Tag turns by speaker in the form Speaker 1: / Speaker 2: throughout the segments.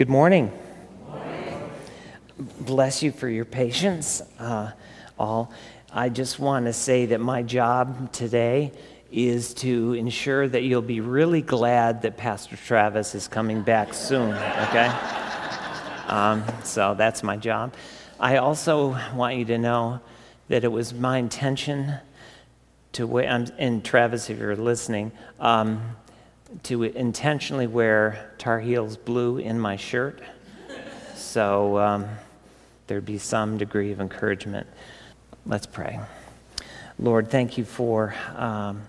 Speaker 1: Good morning. Bless you for your patience, uh, all. I just want to say that my job today is to ensure that you'll be really glad that Pastor Travis is coming back soon, okay? Um, so that's my job. I also want you to know that it was my intention to wear, and Travis, if you're listening, um, to intentionally wear Tar Heels blue in my shirt. So um, there'd be some degree of encouragement. Let's pray. Lord, thank you for um,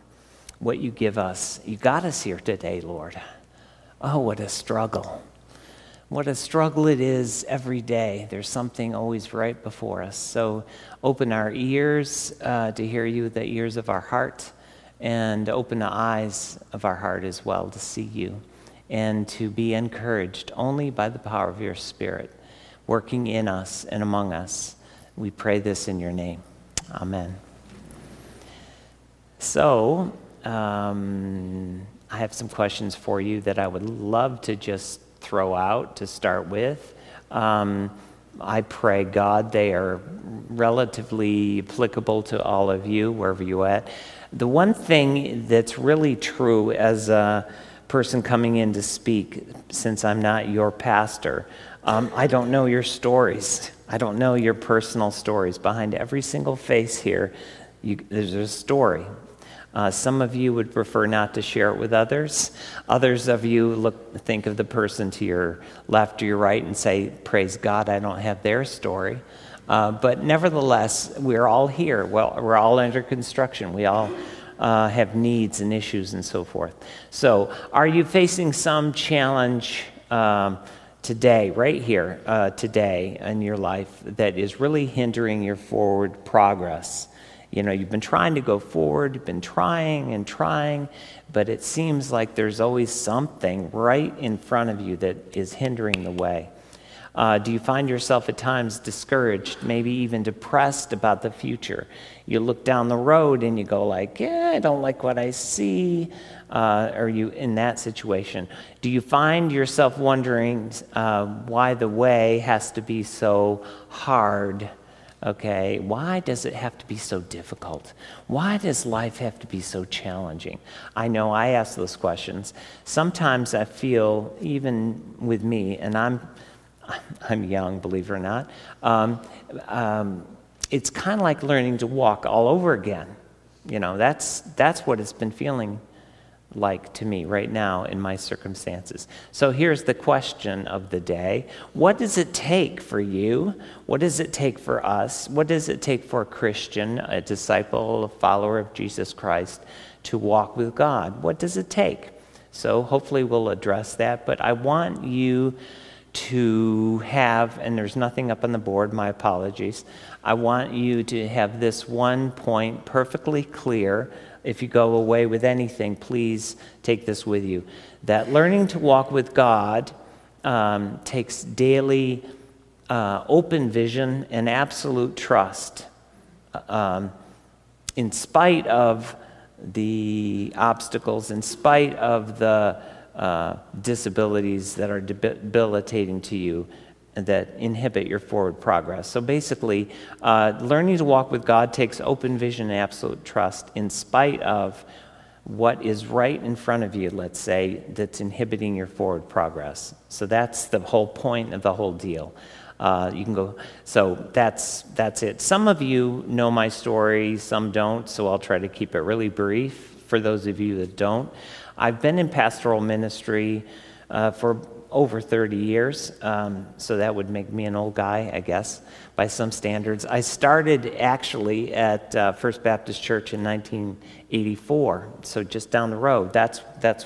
Speaker 1: what you give us. You got us here today, Lord. Oh, what a struggle. What a struggle it is every day. There's something always right before us. So open our ears uh, to hear you, the ears of our heart and open the eyes of our heart as well to see you and to be encouraged only by the power of your Spirit working in us and among us. We pray this in your name. Amen. So, um, I have some questions for you that I would love to just throw out to start with. Um, I pray, God, they are relatively applicable to all of you, wherever you're at. The one thing that's really true as a person coming in to speak, since I'm not your pastor, um, I don't know your stories. I don't know your personal stories. Behind every single face here, you, there's a story. Uh, some of you would prefer not to share it with others. Others of you look, think of the person to your left or your right and say, Praise God, I don't have their story. Uh, but nevertheless, we're all here. Well, we're all under construction. We all uh, have needs and issues and so forth. So, are you facing some challenge um, today, right here, uh, today in your life, that is really hindering your forward progress? You know, you've been trying to go forward, you've been trying and trying, but it seems like there's always something right in front of you that is hindering the way. Uh, do you find yourself at times discouraged, maybe even depressed about the future? You look down the road and you go like, "Yeah, I don't like what I see." Uh, are you in that situation? Do you find yourself wondering uh, why the way has to be so hard? Okay, why does it have to be so difficult? Why does life have to be so challenging? I know I ask those questions. Sometimes I feel, even with me, and I'm I'm young, believe it or not. Um, um, it's kind of like learning to walk all over again. You know, that's, that's what it's been feeling like to me right now in my circumstances. So here's the question of the day What does it take for you? What does it take for us? What does it take for a Christian, a disciple, a follower of Jesus Christ to walk with God? What does it take? So hopefully we'll address that, but I want you to have, and there's nothing up on the board, my apologies. I want you to have this one point perfectly clear. If you go away with anything, please take this with you. That learning to walk with God um, takes daily uh, open vision and absolute trust. Uh, um, in spite of the obstacles, in spite of the uh, disabilities that are debilitating to you that inhibit your forward progress. So basically, uh, learning to walk with God takes open vision and absolute trust in spite of what is right in front of you, let's say, that's inhibiting your forward progress. So that's the whole point of the whole deal. Uh, you can go, so that's, that's it. Some of you know my story, some don't, so I'll try to keep it really brief for those of you that don't. I've been in pastoral ministry uh, for over 30 years, um, so that would make me an old guy, I guess, by some standards. I started actually at uh, First Baptist Church in 1984, so just down the road. That's, that's,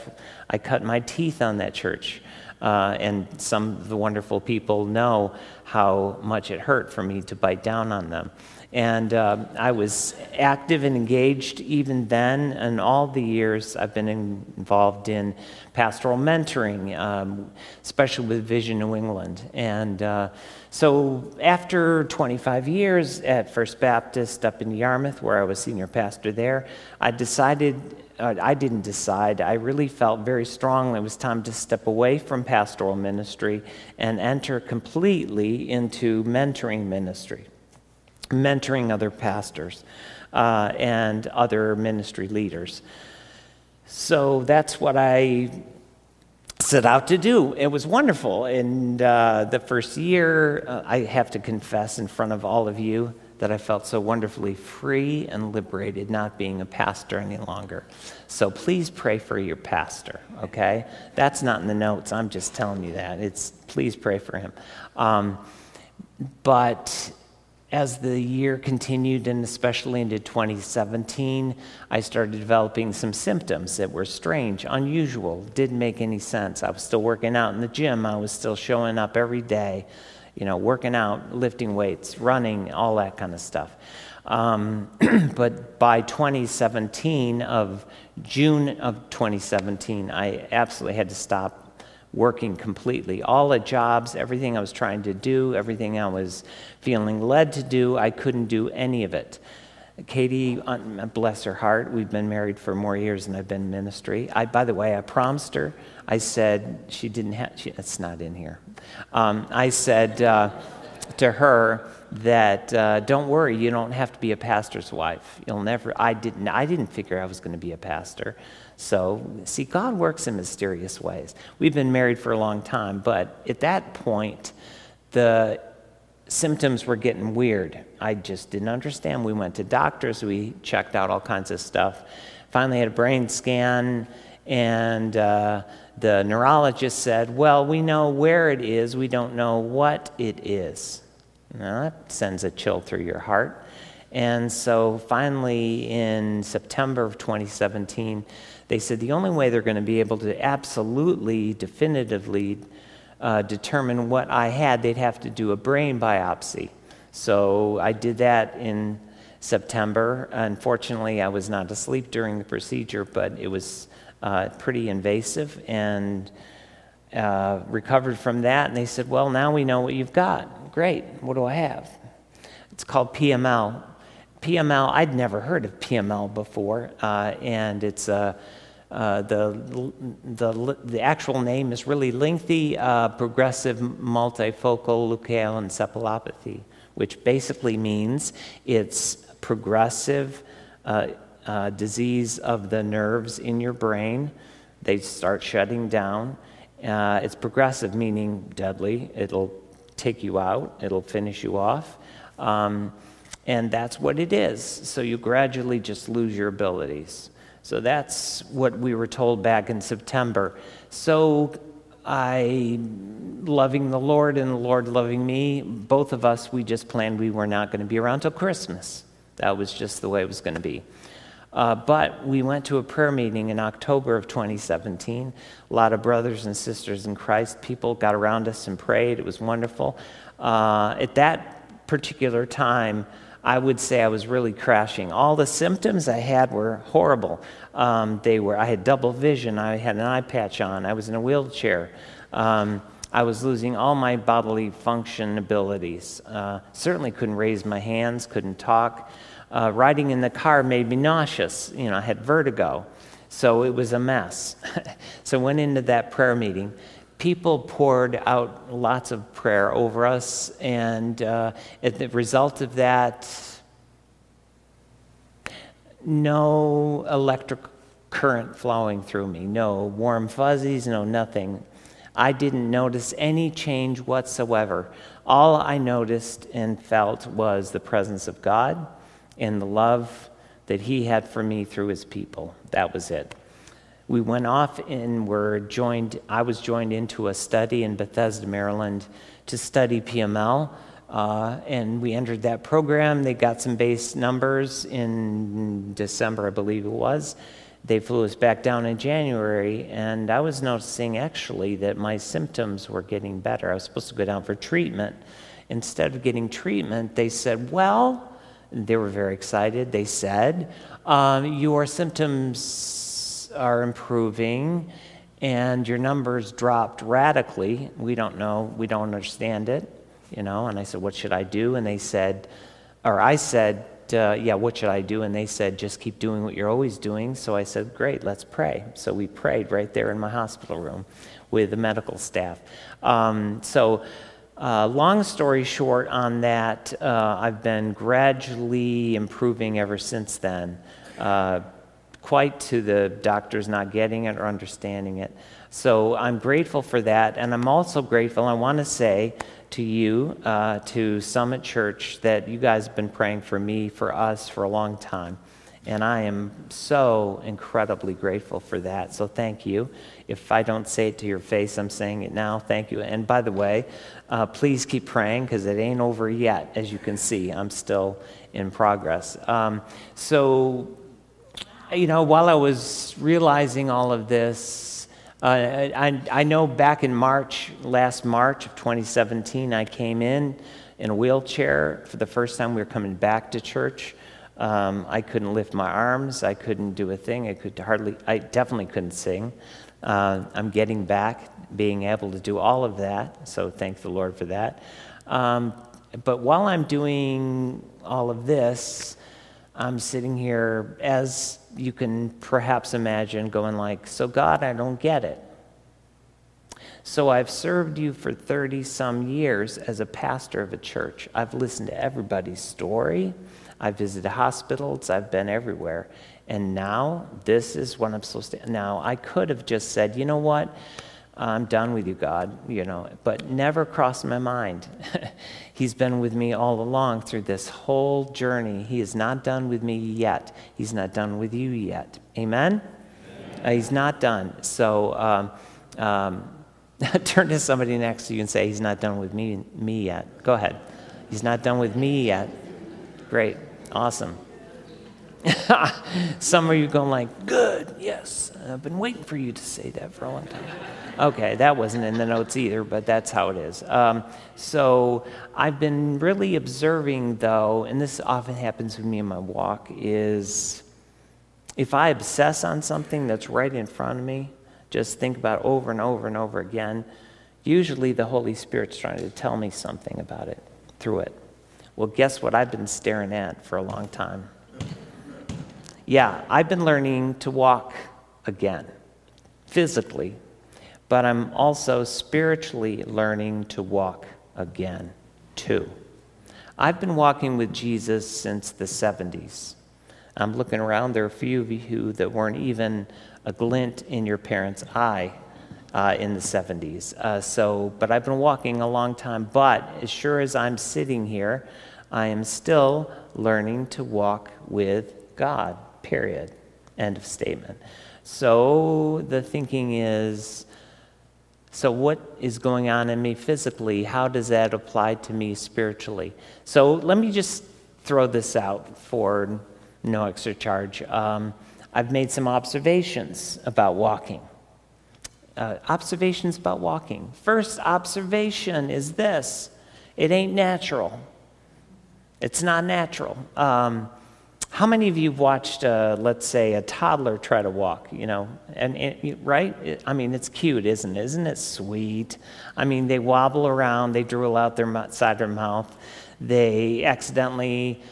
Speaker 1: I cut my teeth on that church. Uh, and some of the wonderful people know how much it hurt for me to bite down on them. And uh, I was active and engaged even then, and all the years I've been in, involved in pastoral mentoring, um, especially with Vision New England. And uh, so after 25 years at First Baptist up in Yarmouth, where I was senior pastor there, I decided uh, I didn't decide. I really felt very strongly it was time to step away from pastoral ministry and enter completely into mentoring ministry, mentoring other pastors uh, and other ministry leaders. So that's what I set out to do. It was wonderful. And uh, the first year, uh, I have to confess in front of all of you, that I felt so wonderfully free and liberated not being a pastor any longer. So please pray for your pastor, okay? That's not in the notes. I'm just telling you that. It's please pray for him. Um, but as the year continued, and especially into 2017, I started developing some symptoms that were strange, unusual, didn't make any sense. I was still working out in the gym, I was still showing up every day you know, working out, lifting weights, running, all that kind of stuff. Um, but by 2017, of June of 2017, I absolutely had to stop working completely. All the jobs, everything I was trying to do, everything I was feeling led to do, I couldn't do any of it. Katie, bless her heart, we've been married for more years than I've been in ministry. I, by the way, I promised her. I said she didn't have. She, it's not in here. Um, I said uh, to her that uh, don't worry, you don't have to be a pastor's wife. You'll never. I didn't. I didn't figure I was going to be a pastor. So see, God works in mysterious ways. We've been married for a long time, but at that point, the symptoms were getting weird. I just didn't understand. We went to doctors, we checked out all kinds of stuff. Finally, had a brain scan, and uh, the neurologist said, Well, we know where it is, we don't know what it is. Now, that sends a chill through your heart. And so finally, in September of 2017, they said the only way they're going to be able to absolutely, definitively uh, determine what I had, they'd have to do a brain biopsy. So I did that in September. Unfortunately, I was not asleep during the procedure, but it was uh, pretty invasive and uh, recovered from that. And they said, Well, now we know what you've got. Great. What do I have? It's called PML. PML, I'd never heard of PML before, uh, and it's a uh, the, the, the actual name is really lengthy uh, progressive multifocal leukoencephalopathy, which basically means it's progressive uh, uh, disease of the nerves in your brain. They start shutting down. Uh, it's progressive, meaning deadly. It'll take you out, it'll finish you off. Um, and that's what it is. So you gradually just lose your abilities. So that's what we were told back in September. So I, loving the Lord and the Lord loving me, both of us, we just planned we were not going to be around till Christmas. That was just the way it was going to be. Uh, but we went to a prayer meeting in October of 2017. A lot of brothers and sisters in Christ, people got around us and prayed. It was wonderful. Uh, at that particular time, I would say I was really crashing. All the symptoms I had were horrible. Um, they were, I had double vision, I had an eye patch on, I was in a wheelchair. Um, I was losing all my bodily function abilities. Uh, certainly couldn't raise my hands, couldn't talk. Uh, riding in the car made me nauseous. You know, I had vertigo. So it was a mess. so went into that prayer meeting people poured out lots of prayer over us, and uh, as the result of that, no electric current flowing through me, no warm fuzzies, no nothing. I didn't notice any change whatsoever. All I noticed and felt was the presence of God and the love that He had for me through His people. That was it we went off and were joined, I was joined into a study in Bethesda, Maryland to study PML. Uh, and we entered that program. They got some base numbers in December, I believe it was. They flew us back down in January, and I was noticing actually that my symptoms were getting better. I was supposed to go down for treatment. Instead of getting treatment, they said, Well, they were very excited. They said, um, Your symptoms are improving and your numbers dropped radically. We don't know, we don't understand it, you know. And I said, What should I do? And they said, or I said, uh, Yeah, what should I do? And they said, Just keep doing what you're always doing. So I said, Great, let's pray. So we prayed right there in my hospital room with the medical staff. Um, so, uh, long story short on that, uh, I've been gradually improving ever since then, uh, quite to the doctors not getting it or understanding it. So I'm grateful for that, and I'm also grateful. I want to say to you, uh, to Summit Church, that you guys have been praying for me, for us, for a long time. And I am so incredibly grateful for that. So thank you. If I don't say it to your face, I'm saying it now. Thank you. And by the way, uh, please keep praying because it ain't over yet, as you can see. I'm still in progress. Um, so, you know, while I was realizing all of this, uh, I, I know back in March, last March of 2017, I came in in a wheelchair for the first time. We were coming back to church. Um, I couldn't lift my arms. I couldn't do a thing. I could hardly, I definitely couldn't sing. Uh, I'm getting back, being able to do all of that. So thank the Lord for that. Um, but while I'm doing all of this, I'm sitting here, as you can perhaps imagine, going like, "So God, I don't get it." So I've served you for 30 some years as a pastor of a church. I've listened to everybody's story. I've visited hospitals, I've been everywhere. And now, this is what I'm supposed to. Now, I could have just said, you know what? I'm done with you, God, you know, but never crossed my mind. He's been with me all along through this whole journey. He is not done with me yet. He's not done with you yet. Amen? Uh, he's not done. So um, um, turn to somebody next to you and say, He's not done with me, me yet. Go ahead. He's not done with me yet. Great. Awesome. Some of you going like, good, yes. I've been waiting for you to say that for a long time. Okay, that wasn't in the notes either, but that's how it is. Um, so I've been really observing, though, and this often happens with me in my walk, is if I obsess on something that's right in front of me, just think about over and over and over again, usually the Holy Spirit's trying to tell me something about it through it. Well, guess what I've been staring at for a long time? Yeah, I've been learning to walk again, physically, but I'm also spiritually learning to walk again, too. I've been walking with Jesus since the 70s. I'm looking around, there are a few of you that weren't even a glint in your parents' eye uh, in the 70s. Uh, so, but I've been walking a long time. But as sure as I'm sitting here, I am still learning to walk with God, period. End of statement. So the thinking is so, what is going on in me physically? How does that apply to me spiritually? So, let me just throw this out for no extra charge. Um, I've made some observations about walking. Uh, observations about walking. First observation is this it ain't natural. It's not natural. Um, how many of you have watched, uh, let's say, a toddler try to walk? You know, and right? It, I mean, it's cute, isn't it? Isn't it sweet? I mean, they wobble around, they drool out their side of their mouth, they accidentally,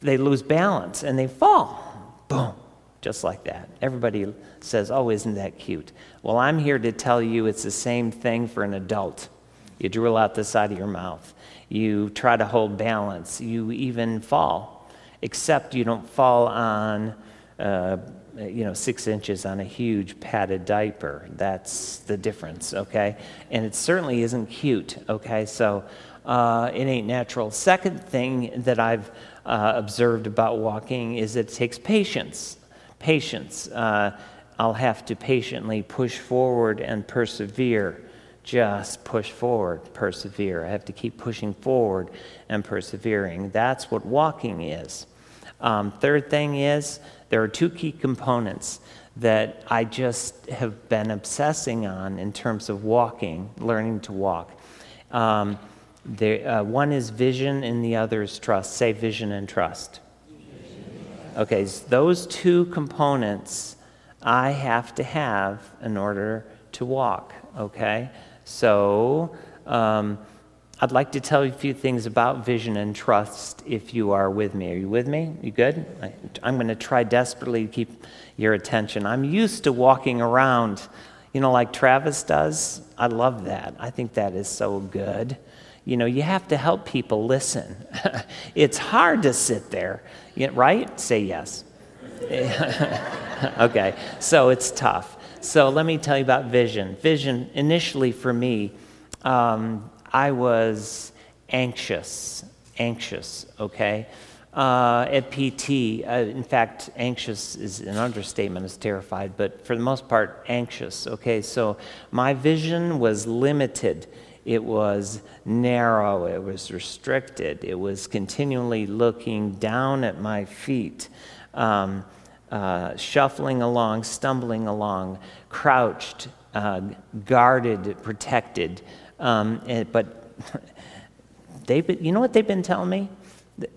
Speaker 1: they lose balance and they fall. Boom just like that. Everybody says, Oh, isn't that cute? Well, I'm here to tell you it's the same thing for an adult. You drool out the side of your mouth, you try to hold balance, you even fall, except you don't fall on. Uh, you know, six inches on a huge padded diaper. That's the difference, okay? And it certainly isn't cute, okay? So uh, it ain't natural. Second thing that I've uh, observed about walking is it takes patience patience. Uh, I'll have to patiently push forward and persevere. Just push forward, persevere. I have to keep pushing forward and persevering. That's what walking is. Um, third thing is, there are two key components that I just have been obsessing on in terms of walking, learning to walk. Um, There, uh, one is vision and the other is trust. Say vision and trust. Okay, so those two components I have to have in order to walk, okay? So um, I'd like to tell you a few things about vision and trust if you are with me. Are you with me? You good? I, I'm going to try desperately to keep your attention. I'm used to walking around, you know, like Travis does. I love that. I think that is so good. You know, you have to help people listen. it's hard to sit there, right? Say yes. okay, so it's tough. So let me tell you about vision. Vision, initially for me, um, I was anxious, anxious, okay? Uh, at PT, uh, in fact, anxious is an understatement, it's terrified, but for the most part, anxious, okay? So my vision was limited it was narrow, it was restricted, it was continually looking down at my feet, um, uh, shuffling along, stumbling along, crouched, uh, guarded, protected. Um, and, but they've been, you know what they've been telling me?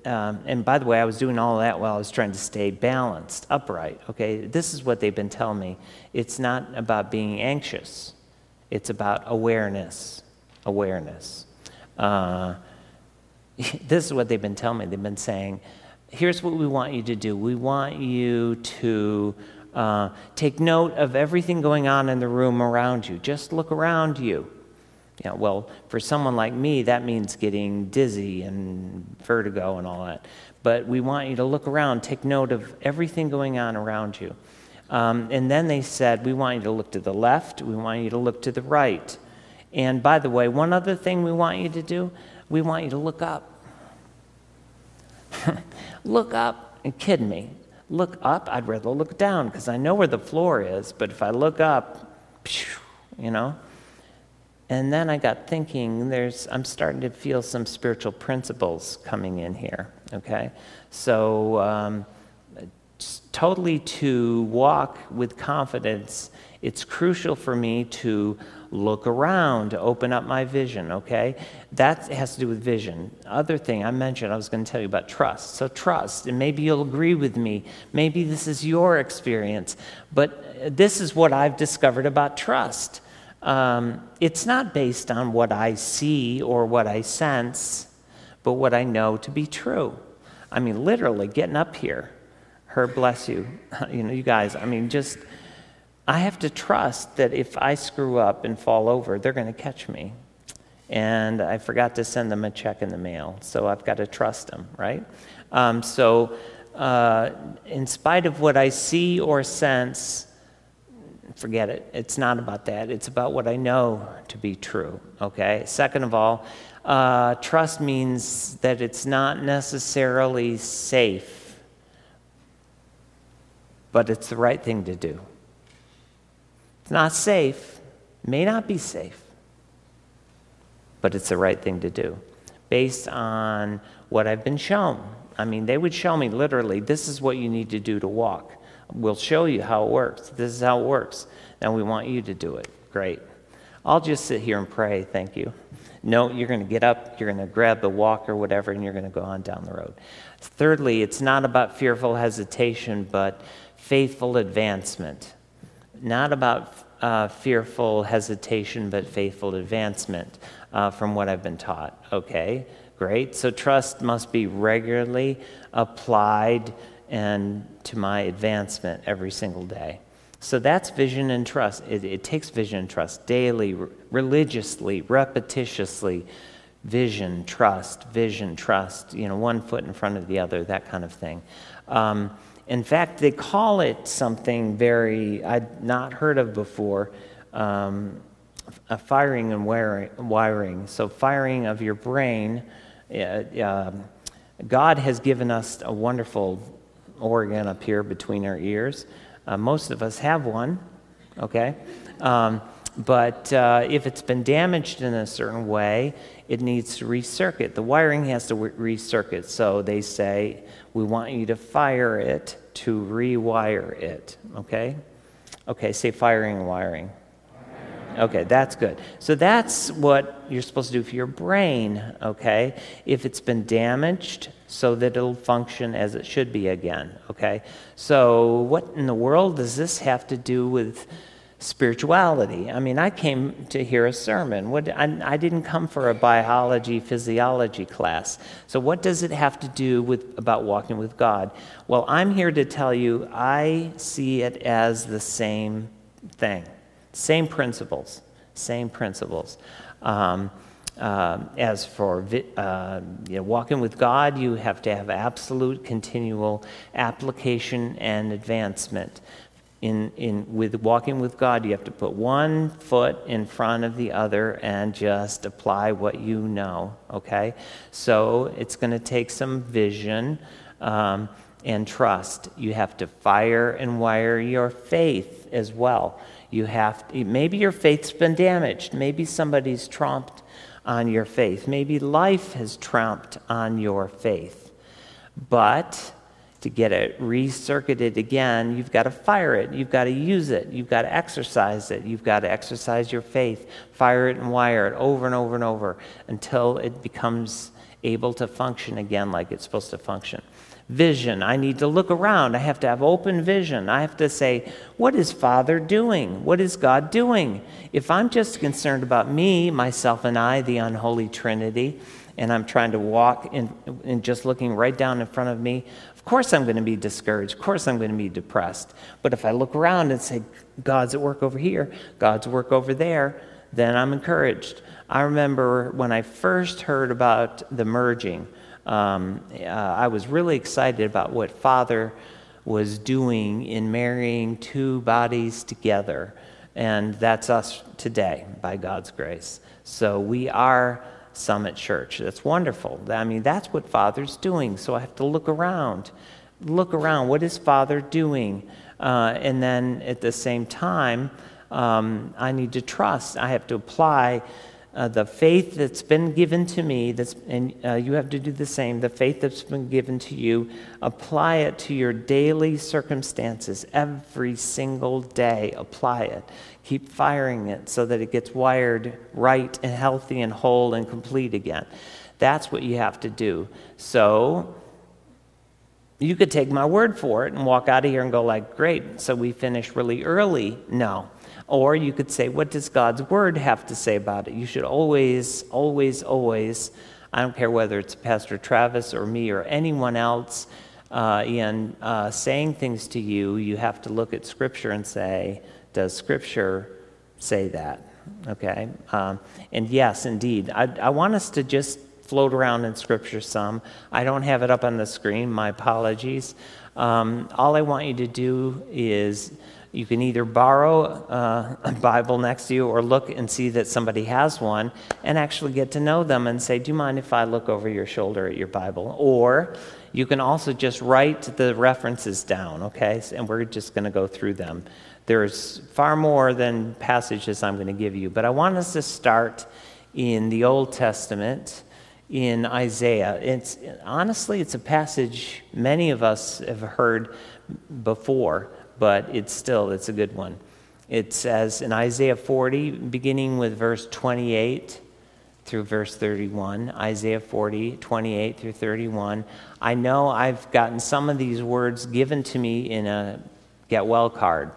Speaker 1: Um, and by the way, I was doing all that while I was trying to stay balanced, upright. Okay, this is what they've been telling me. It's not about being anxious, it's about awareness awareness. Uh, this is what they've been telling me. They've been saying, here's what we want you to do. We want you to uh, take note of everything going on in the room around you. Just look around you. Yeah, well, for someone like me, that means getting dizzy and vertigo and all that. But we want you to look around, take note of everything going on around you. Um, and then they said, We want you to look to the left, we want you to look to the right. And by the way, one other thing we want you to do, we want you to look up. look up and kid me. Look up, I'd rather look down because I know where the floor is, but if I look up, you know. And then I got thinking, there's, I'm starting to feel some spiritual principles coming in here, okay? So, um, totally to walk with confidence, it's crucial for me to look around to open up my vision, okay? That has to do with vision. Other thing I mentioned, I was going to tell you about trust. So, trust, and maybe you'll agree with me. Maybe this is your experience, but this is what I've discovered about trust. Um, it's not based on what I see or what I sense, but what I know to be true. I mean, literally, getting up here, her bless you. You know, you guys, I mean, just I have to trust that if I screw up and fall over, they're going to catch me. And I forgot to send them a check in the mail, so I've got to trust them, right? Um, so, uh, in spite of what I see or sense, forget it. It's not about that. It's about what I know to be true, okay? Second of all, uh, trust means that it's not necessarily safe, but it's the right thing to do. It's not safe, may not be safe, but it's the right thing to do based on what I've been shown. I mean, they would show me literally, this is what you need to do to walk. We'll show you how it works. This is how it works. And we want you to do it. Great. I'll just sit here and pray. Thank you. No, you're going to get up, you're going to grab the walk or whatever, and you're going to go on down the road. Thirdly, it's not about fearful hesitation, but faithful advancement not about uh, fearful hesitation, but faithful advancement uh, from what I've been taught. Okay, great. So trust must be regularly applied and to my advancement every single day. So that's vision and trust. It, it takes vision and trust daily, religiously, repetitiously. Vision, trust, vision, trust, you know, one foot in front of the other, that kind of thing. Um, in fact, they call it something very I'd not heard of before um, a firing and wiring. So, firing of your brain. Uh, God has given us a wonderful organ up here between our ears. Uh, most of us have one, okay? Um, but uh, if it's been damaged in a certain way, it needs to recircuit. The wiring has to recircuit. So they say we want you to fire it to rewire it, okay? Okay, say firing and wiring. Okay, that's good. So that's what you're supposed to do for your brain, okay? If it's been damaged, so that it'll function as it should be again, okay? So, what in the world does this have to do with spirituality? I mean, I came to hear a sermon. What, I, I didn't come for a biology, physiology class. So, what does it have to do with about walking with God? Well, I'm here to tell you I see it as the same thing, same principles, same principles. Um, uh, as for uh, you know, walking with God, you have to have absolute continual application and advancement. In, in, with walking with God, you have to put one foot in front of the other and just apply what you know, okay? So it's going to take some vision um, and trust. You have to fire and wire your faith as well. You have to, maybe your faith's been damaged. Maybe somebody's trumped on your faith. Maybe life has trumped on your faith. But to get it recircuited again, you've got to fire it. You've got to use it. You've got to exercise it. You've got to exercise your faith, fire it and wire it over and over and over until it becomes able to function again like it's supposed to function vision. I need to look around. I have to have open vision. I have to say, what is Father doing? What is God doing? If I'm just concerned about me, myself, and I, the unholy Trinity, and I'm trying to walk and just looking right down in front of me, of course I'm going to be discouraged. Of course I'm going to be depressed. But if I look around and say, God's at work over here, God's work over there, then I'm encouraged. I remember when I first heard about the merging, um, uh, I was really excited about what Father was doing in marrying two bodies together. And that's us today, by God's grace. So we are Summit Church. That's wonderful. I mean, that's what Father's doing. So I have to look around. Look around. What is Father doing? Uh, and then at the same time, um, I need to trust. I have to apply uh, the faith that's been given to me, that's, and uh, you have to do the same, the faith that's been given to you, apply it to your daily circumstances every single day. Apply it. Keep firing it so that it gets wired right and healthy and whole and complete again. That's what you have to do. So, you could take my word for it and walk out of here and go like great so we finish really early no or you could say, what does God's word have to say about it? You should always, always, always, I don't care whether it's Pastor Travis or me or anyone else, uh, in uh, saying things to you, you have to look at Scripture and say, does Scripture say that? Okay? Um, and yes, indeed. I, I want us to just float around in Scripture some. I don't have it up on the screen, my apologies. Um, all I want you to do is you can either borrow uh, a Bible next to you or look and see that somebody has one and actually get to know them and say, Do you mind if I look over your shoulder at your Bible? Or you can also just write the references down, okay? And we're just going to go through them. There's far more than passages I'm going to give you, but I want us to start in the Old Testament in Isaiah. It's honestly it's a passage many of us have heard before but it's still it's a good one. It says in Isaiah 40, beginning with verse 28 through verse 31, Isaiah 40, 28 through 31. I know I've gotten some of these words given to me in a get well card,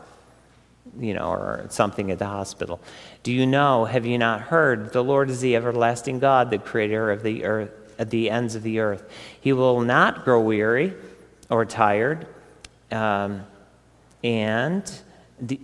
Speaker 1: you know, or something at the hospital. Do you know, have you not heard? The Lord is the everlasting God, the creator of the earth, at the ends of the earth. He will not grow weary or tired. Um, and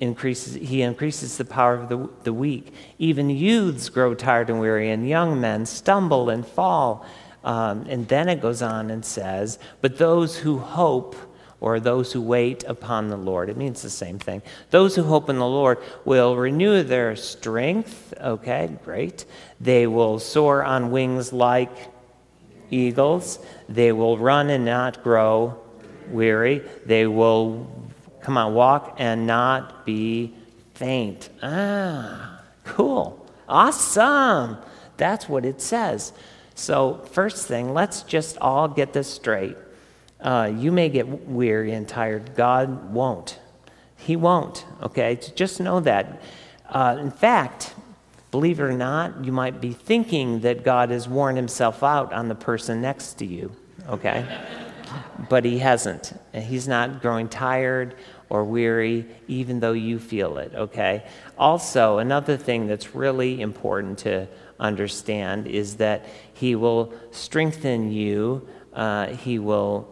Speaker 1: increases, he increases the power of the, the weak. Even youths grow tired and weary, and young men stumble and fall. Um, and then it goes on and says, But those who hope, or those who wait upon the Lord, it means the same thing. Those who hope in the Lord will renew their strength. Okay, great. They will soar on wings like eagles. They will run and not grow weary. They will Come on, walk and not be faint. Ah, cool. Awesome. That's what it says. So, first thing, let's just all get this straight. Uh, you may get weary and tired. God won't. He won't, okay? Just know that. Uh, in fact, believe it or not, you might be thinking that God has worn himself out on the person next to you, okay? but he hasn't. He's not growing tired or weary, even though you feel it, okay? Also, another thing that's really important to understand is that he will strengthen you. Uh, he will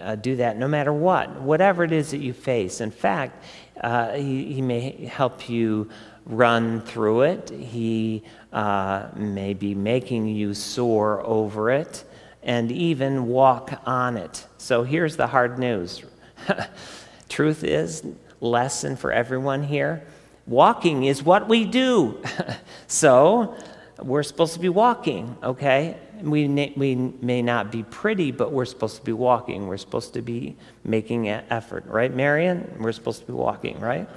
Speaker 1: uh, do that no matter what, whatever it is that you face. In fact, uh, he, he, may help you run through it. He uh, may be making you soar over it and even walk on it. So here's the hard news. Truth is, lesson for everyone here walking is what we do. so we're supposed to be walking, okay? We, we may not be pretty, but we're supposed to be walking. We're supposed to be making an effort, right, Marion? We're supposed to be walking, right?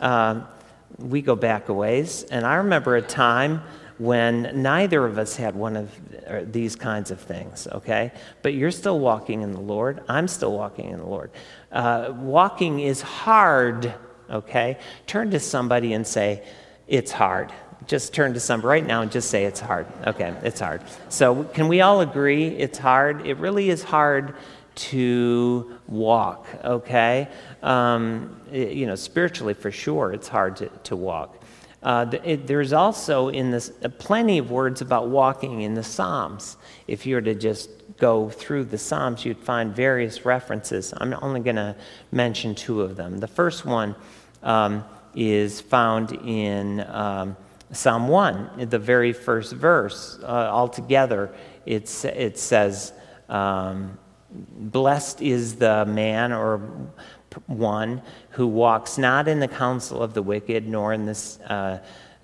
Speaker 1: Um, we go back a ways, and I remember a time when neither of us had one of these kinds of things, okay? But you're still walking in the Lord. I'm still walking in the Lord. Uh, walking is hard, okay? Turn to somebody and say, It's hard. Just turn to somebody right now and just say, It's hard. Okay, it's hard. So, can we all agree it's hard? It really is hard to walk, okay? Um, you know, spiritually for sure, it's hard to, to walk. Uh, it, there's also in this uh, plenty of words about walking in the Psalms. If you were to just go through the Psalms, you'd find various references. I'm only going to mention two of them. The first one um, is found in um, Psalm 1, the very first verse. Uh, altogether, it's, it says, um, Blessed is the man or one who walks not in the counsel of the wicked, nor in this. Uh,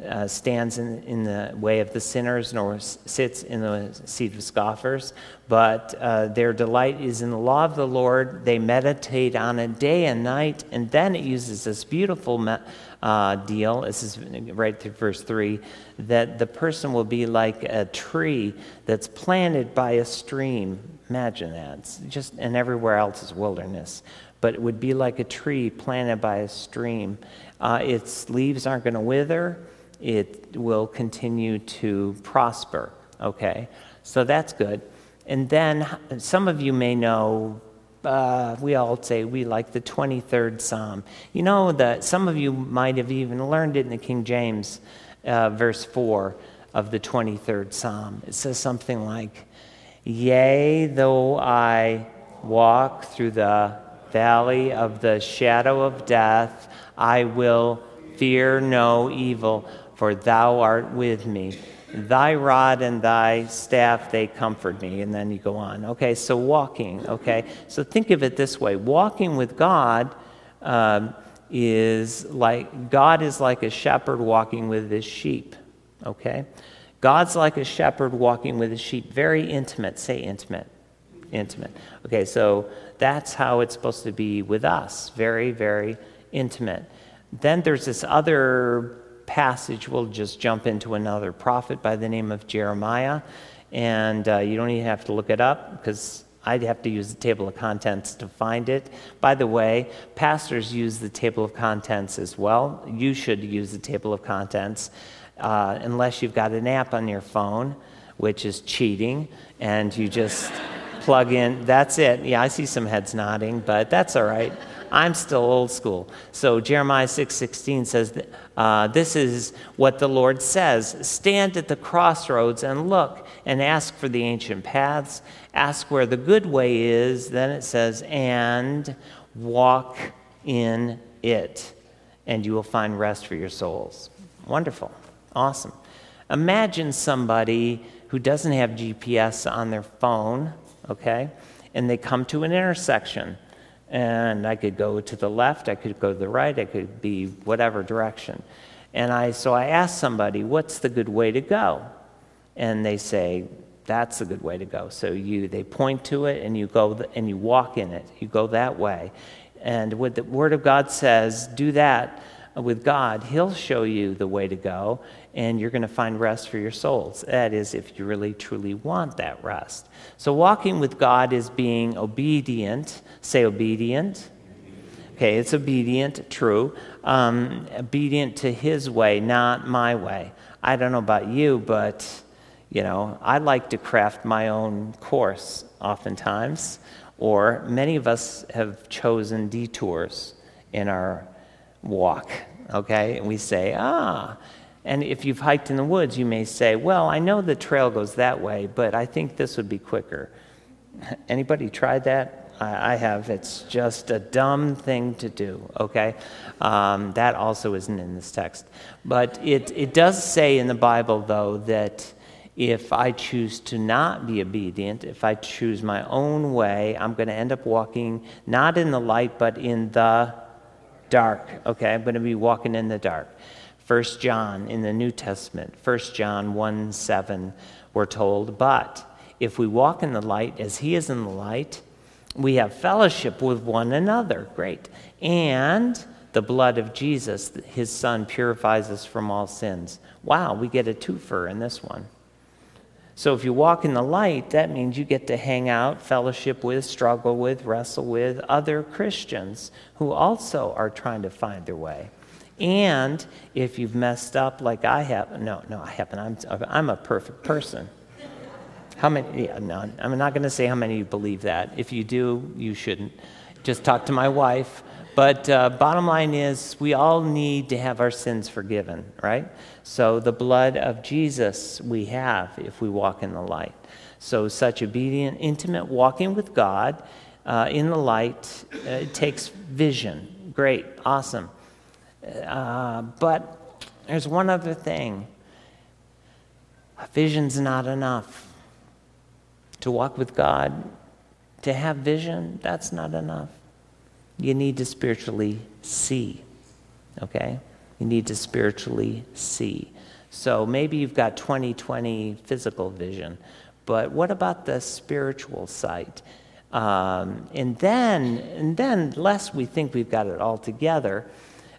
Speaker 1: uh, stands in, in the way of the sinners, nor sits in the seat of scoffers, but uh, their delight is in the law of the Lord. They meditate on it day and night, and then it uses this beautiful me- uh, deal. This is right through verse 3 that the person will be like a tree that's planted by a stream. Imagine that. It's just, and everywhere else is wilderness but it would be like a tree planted by a stream. Uh, its leaves aren't going to wither, it will continue to prosper. Okay? So that's good. And then some of you may know, uh, we all say we like the 23rd Psalm. You know that some of you might have even learned it in the King James, uh, verse 4 of the 23rd Psalm. It says something like, Yea, though I walk through the valley of the shadow of death, I will fear no evil, for thou art with me. Thy rod and thy staff, they comfort me. And then you go on. Okay, so walking, okay? So think of it this way walking with God um, is like, God is like a shepherd walking with his sheep, okay? God's like a shepherd walking with his sheep. Very intimate. Say intimate. Intimate. Okay, so that's how it's supposed to be with us. Very, very intimate. Then there's this other passage, we'll just jump into another prophet by the name of Jeremiah. And uh, you don't even have to look it up because I'd have to use the table of contents to find it. By the way, pastors use the table of contents as well. You should use the table of contents uh, unless you've got an app on your phone, which is cheating, and you just plug in. That's it. Yeah, I see some heads nodding, but that's all right. I'm still old school. So Jeremiah 6:16 says, uh, "This is what the Lord says: Stand at the crossroads and look, and ask for the ancient paths. Ask where the good way is." Then it says, "And walk in it, and you will find rest for your souls." Wonderful, awesome. Imagine somebody who doesn't have GPS on their phone, okay, and they come to an intersection and I could go to the left, I could go to the right, I could be whatever direction. And I, so I asked somebody, what's the good way to go? And they say, that's the good way to go. So you, they point to it and you go and you walk in it. You go that way. And what the Word of God says, do that with God. He'll show you the way to go and you're going to find rest for your souls. That is, if you really truly want that rest. So, walking with God is being obedient. Say obedient. Okay, it's obedient, true. Um, obedient to his way, not my way. I don't know about you, but, you know, I like to craft my own course oftentimes, or many of us have chosen detours in our walk, okay? And we say, ah, and if you've hiked in the woods, you may say, well, I know the trail goes that way, but I think this would be quicker. Anybody tried that? I have. It's just a dumb thing to do, okay? Um, that also isn't in this text. But it, it does say in the Bible, though, that if I choose to not be obedient, if I choose my own way, I'm going to end up walking not in the light, but in the dark, okay? I'm going to be walking in the dark. First John in the New Testament, First John 1 7, we're told, but if we walk in the light as he is in the light, we have fellowship with one another. Great. And the blood of Jesus, his son, purifies us from all sins. Wow, we get a twofer in this one. So if you walk in the light, that means you get to hang out, fellowship with, struggle with, wrestle with other Christians who also are trying to find their way. And if you've messed up like I have, no, no, I haven't. I'm, I'm a perfect person. How many? Yeah, no, I'm not going to say how many you believe that. If you do, you shouldn't. Just talk to my wife. But uh, bottom line is, we all need to have our sins forgiven, right? So the blood of Jesus we have if we walk in the light. So such obedient, intimate walking with God uh, in the light uh, takes vision. Great, awesome. Uh, but there's one other thing. a Vision's not enough to walk with God, to have vision, that's not enough. You need to spiritually see, okay? You need to spiritually see. So maybe you've got 20 20 physical vision, but what about the spiritual sight? Um, and then, and then, lest we think we've got it all together,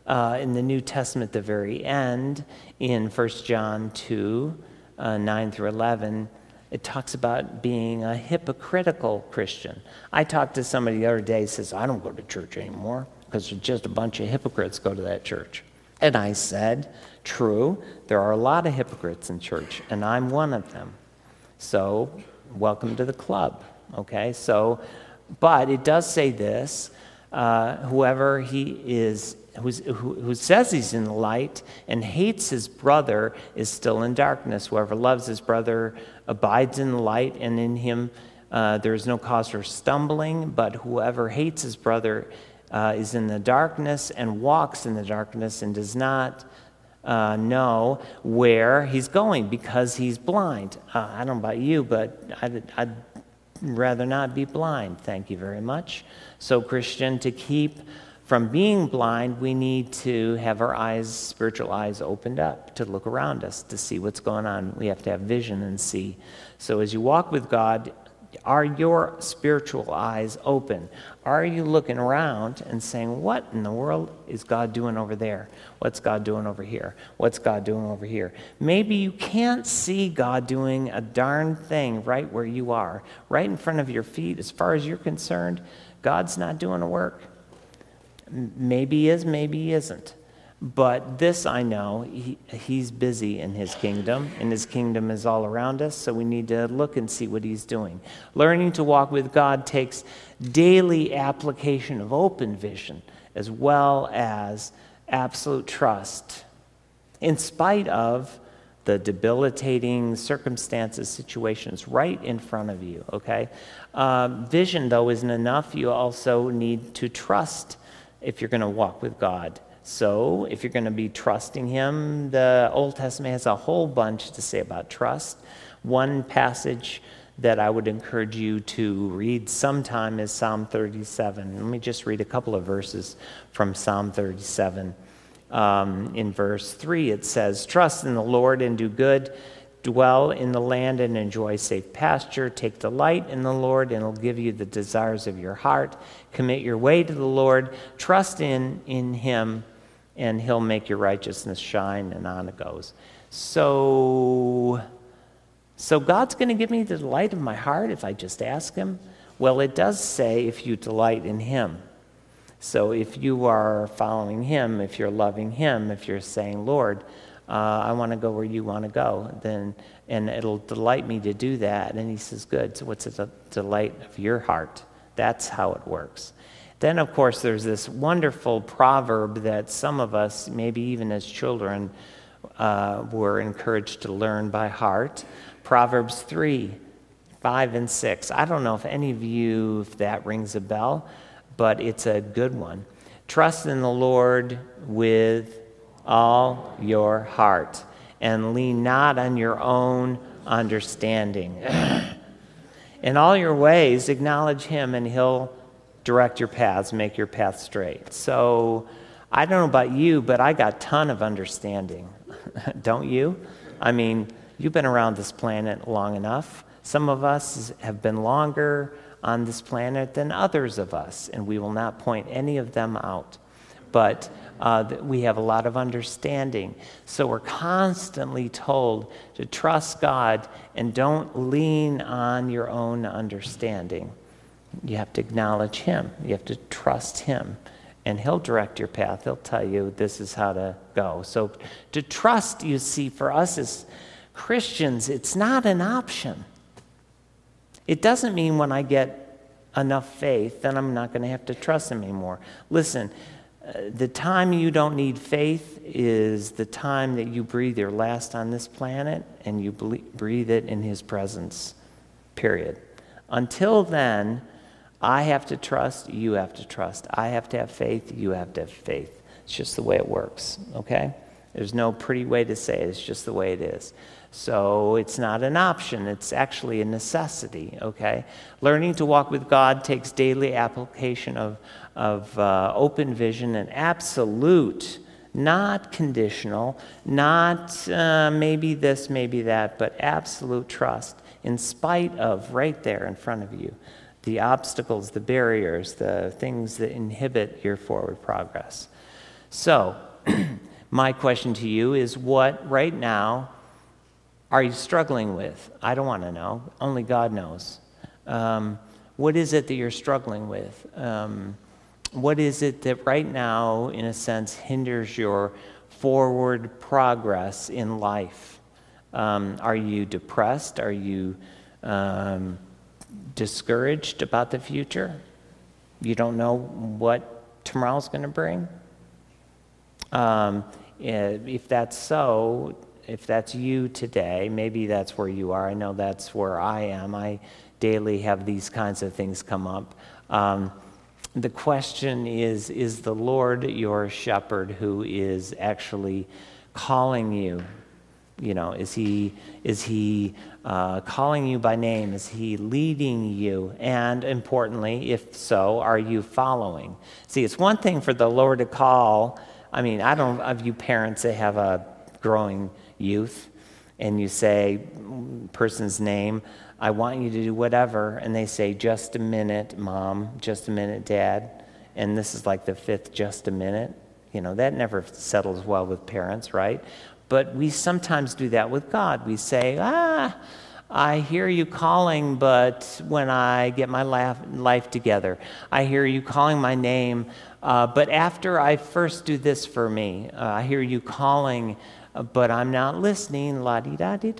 Speaker 1: uh, in the New Testament, the very end, in 1 John 2, uh, 9 through 11, it talks about being a hypocritical Christian. I talked to somebody the other day says, I don't go to church anymore because just a bunch of hypocrites go to that church. And I said, True, there are a lot of hypocrites in church, and I'm one of them. So, welcome to the club. Okay, so, but it does say this uh, whoever he is who, who says he's in the light and hates his brother is still in darkness. Whoever loves his brother abides in the light, and in him uh, there is no cause for stumbling. But whoever hates his brother uh, is in the darkness and walks in the darkness and does not uh, know where he's going because he's blind. Uh, I don't know about you, but I'd, I'd rather not be blind. Thank you very much. So, Christian, to keep from being blind, we need to have our eyes, spiritual eyes, opened up to look around us, to see what's going on. We have to have vision and see. So as you walk with God, are your spiritual eyes open? Are you looking around and saying, What in the world is God doing over there? What's God doing over here? What's God doing over here? Maybe you can't see God doing a darn thing right where you are, right in front of your feet. As far as you're concerned, God's not doing a work. Maybe he is, maybe he isn't. But this I know, he, he's busy in his kingdom, and his kingdom is all around us, so we need to look and see what he's doing. Learning to walk with God takes daily application of open vision as well as absolute trust, in spite of the debilitating circumstances, situations right in front of you, okay? Um, vision, though, isn't enough. You also need to trust if you're going to walk with God. So, if you're going to be trusting Him, the Old Testament has a whole bunch to say about trust. One passage that I would encourage you to read sometime is Psalm 37. Let me just read a couple of verses from Psalm 37. Um, in verse 3, it says, Trust in the Lord and do good Dwell in the land and enjoy safe pasture. Take delight in the Lord, and He'll give you the desires of your heart. Commit your way to the Lord. Trust in, in Him, and He'll make your righteousness shine. And on it goes. So, so God's going to give me the delight of my heart if I just ask Him? Well, it does say if you delight in Him. So if you are following him, if you're loving him, if you're saying, Lord, uh, I want to go where you want to go, then and it'll delight me to do that. And he says, Good. So what's the delight of your heart? That's how it works. Then, of course, there's this wonderful proverb that some of us, maybe even as children, uh, were encouraged to learn by heart. Proverbs 3 5 and 6. I don't know if any of you, if that rings a bell, but it's a good one. Trust in the Lord with all your heart and lean not on your own understanding. in all your ways, acknowledge Him, and He'll direct your paths, make your path straight. So, I don't know about you, but I got a ton of understanding. don't you? I mean, you've been around this planet long enough. Some of us have been longer on this planet than others of us, and we will not point any of them out. But uh, we have a lot of understanding. So we're constantly told to trust God and don't lean on your own understanding. You have to acknowledge Him, you have to trust Him. And he'll direct your path. He'll tell you this is how to go. So, to trust, you see, for us as Christians, it's not an option. It doesn't mean when I get enough faith, then I'm not going to have to trust him anymore. Listen, the time you don't need faith is the time that you breathe your last on this planet and you breathe it in His presence, period. Until then, I have to trust, you have to trust. I have to have faith, you have to have faith. It's just the way it works, okay? There's no pretty way to say it, it's just the way it is. So it's not an option, it's actually a necessity, okay? Learning to walk with God takes daily application of, of uh, open vision and absolute, not conditional, not uh, maybe this, maybe that, but absolute trust in spite of right there in front of you the obstacles, the barriers, the things that inhibit your forward progress. So, my question to you is what right now are you struggling with? I don't want to know. Only God knows. Um, what is it that you're struggling with? Um, what is it that right now, in a sense, hinders your forward progress in life? Um, are you depressed? Are you um, discouraged about the future? You don't know what tomorrow's going to bring? Um, if that's so, if that's you today, maybe that's where you are. I know that's where I am. I daily have these kinds of things come up. Um, the question is Is the Lord your shepherd who is actually calling you? You know, is he, is he uh, calling you by name? Is he leading you? And importantly, if so, are you following? See, it's one thing for the Lord to call. I mean, I don't of you parents that have a growing youth and you say person's name i want you to do whatever and they say just a minute mom just a minute dad. And this is like the fifth just a minute. You know that never settles well with parents right? But we sometimes do that with god. We say ah I hear you calling, but when I get my life together, I hear you calling my name, uh, but after I first do this for me, uh, I hear you calling but I'm not listening, la di da di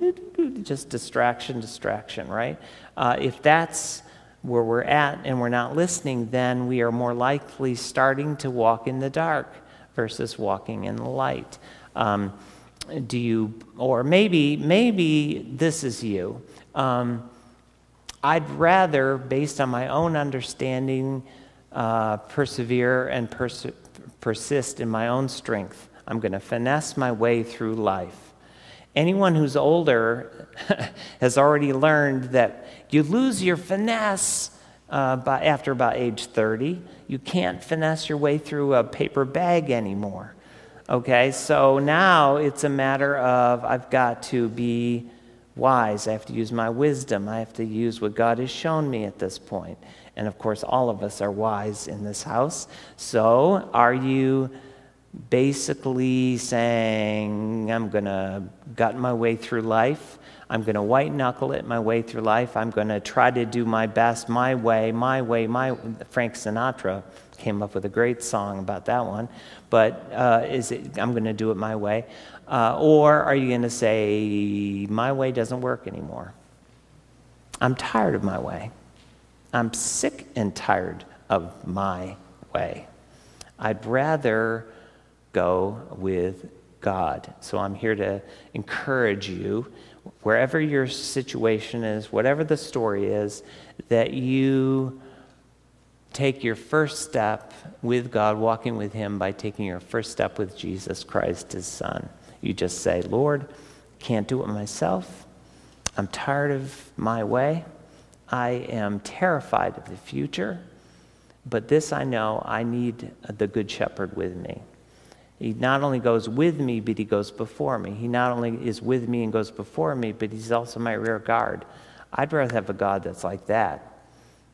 Speaker 1: just distraction, distraction, right? Uh, if that's where we're at and we're not listening, then we are more likely starting to walk in the dark versus walking in the light. Um, do you, or maybe, maybe this is you. Um, I'd rather, based on my own understanding, uh, persevere and pers- persist in my own strength I'm going to finesse my way through life. Anyone who's older has already learned that you lose your finesse uh, by, after about age 30. You can't finesse your way through a paper bag anymore. Okay, so now it's a matter of I've got to be wise. I have to use my wisdom. I have to use what God has shown me at this point. And of course, all of us are wise in this house. So, are you basically saying, I'm going to gut my way through life. I'm going to white knuckle it my way through life. I'm going to try to do my best my way, my way, my Frank Sinatra came up with a great song about that one. But uh, is it, I'm going to do it my way. Uh, or are you going to say, my way doesn't work anymore? I'm tired of my way. I'm sick and tired of my way. I'd rather go with God. So I'm here to encourage you, wherever your situation is, whatever the story is, that you take your first step with God, walking with Him by taking your first step with Jesus Christ, His Son. You just say, Lord, can't do it myself. I'm tired of my way. I am terrified of the future. But this I know I need the Good Shepherd with me. He not only goes with me, but he goes before me. He not only is with me and goes before me, but he's also my rear guard. I'd rather have a God that's like that.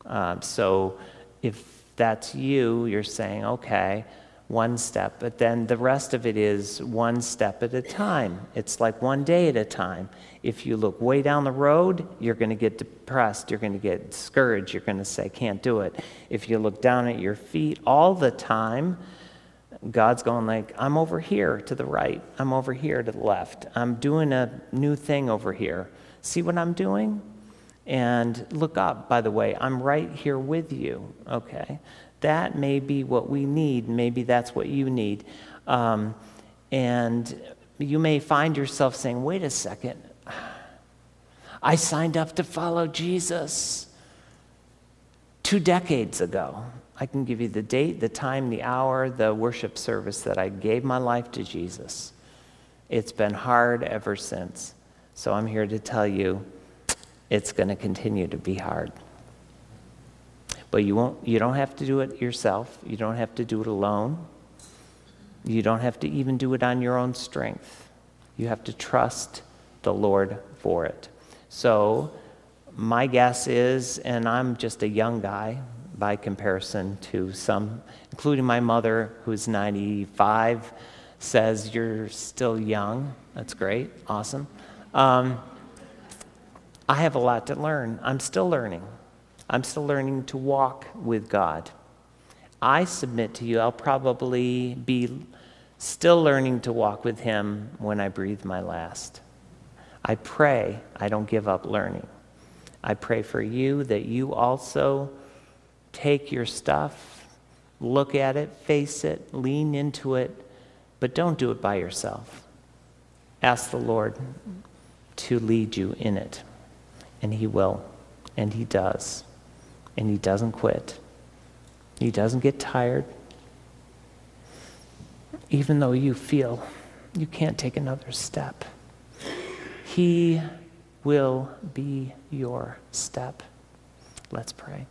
Speaker 1: Um, so if that's you, you're saying, okay, one step, but then the rest of it is one step at a time. It's like one day at a time. If you look way down the road, you're going to get depressed, you're going to get discouraged, you're going to say, can't do it. If you look down at your feet all the time, God's going like, I'm over here to the right. I'm over here to the left. I'm doing a new thing over here. See what I'm doing? And look up, by the way, I'm right here with you. Okay. That may be what we need. Maybe that's what you need. Um, and you may find yourself saying, wait a second. I signed up to follow Jesus two decades ago. I can give you the date, the time, the hour, the worship service that I gave my life to Jesus. It's been hard ever since. So I'm here to tell you it's going to continue to be hard. But you, won't, you don't have to do it yourself, you don't have to do it alone. You don't have to even do it on your own strength. You have to trust the Lord for it. So, my guess is, and I'm just a young guy, by comparison to some, including my mother, who's 95, says, You're still young. That's great. Awesome. Um, I have a lot to learn. I'm still learning. I'm still learning to walk with God. I submit to you, I'll probably be still learning to walk with Him when I breathe my last. I pray I don't give up learning. I pray for you that you also take your stuff, look at it, face it, lean into it, but don't do it by yourself. Ask the Lord to lead you in it, and He will, and He does, and He doesn't quit. He doesn't get tired, even though you feel you can't take another step. He will be your step. Let's pray.